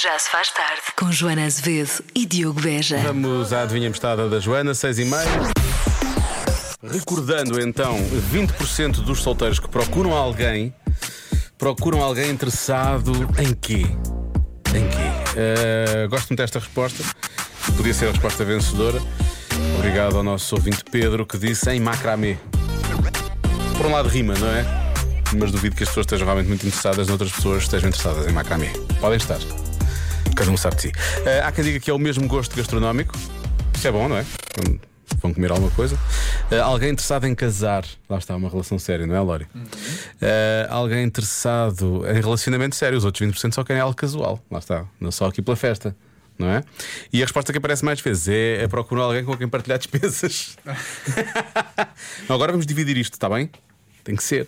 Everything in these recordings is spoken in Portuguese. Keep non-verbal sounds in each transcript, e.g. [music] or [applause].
Já se faz tarde. Com Joana Azevedo e Diogo Beja. Vamos à adivinha emprestada da Joana, 6 e meia. Recordando então, 20% dos solteiros que procuram alguém procuram alguém interessado em quê? Em quê? Eh, gosto muito desta resposta. Podia ser a resposta vencedora. Obrigado ao nosso ouvinte Pedro que disse em macramê. Por um lado rima, não é? Mas duvido que as pessoas estejam realmente muito interessadas noutras pessoas que estejam interessadas em macramê. Podem estar. Cada um sabe de si. Eh, há quem diga que é o mesmo gosto gastronómico. Isso é bom, não é? Quando Vão comer alguma coisa. Eh, alguém interessado em casar. Lá está, uma relação séria, não é, Lori? Eh, alguém interessado em relacionamento sério. Os outros 20% só querem algo casual. Lá está. Não só aqui pela festa. Não é? E a resposta que aparece mais vezes é, é procurar alguém com quem partilhar despesas. [laughs] Não, agora vamos dividir isto, está bem? Tem que ser.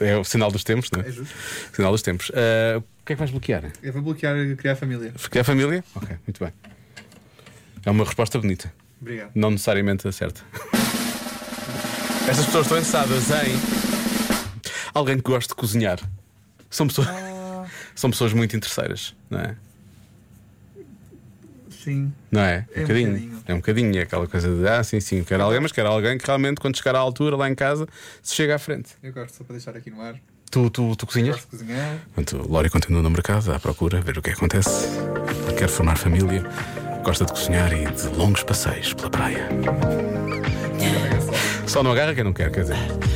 É o sinal dos tempos, não é? É justo. Sinal dos tempos. Eh, o que é que vais bloquear? Eu vou bloquear criar família. Criar família? Ok, muito bem. É uma resposta bonita. Obrigado. Não necessariamente a certa. Estas pessoas estão interessadas em alguém que goste de cozinhar. São pessoas, [laughs] são pessoas muito interesseiras, não é? Sim. Não é? É um bocadinho. É um bocadinho. É aquela coisa de, ah, sim, sim, quero alguém, mas quero alguém que realmente, quando chegar à altura, lá em casa, se chega à frente. Eu gosto só para deixar aqui no ar. Tu, tu, tu cozinhas? Gosto de cozinhar. Portanto, Lori continua no mercado à procura, ver o que acontece. Quer formar família, gosta de cozinhar e de longos passeios pela praia. Só não agarra quem não quer, quer dizer.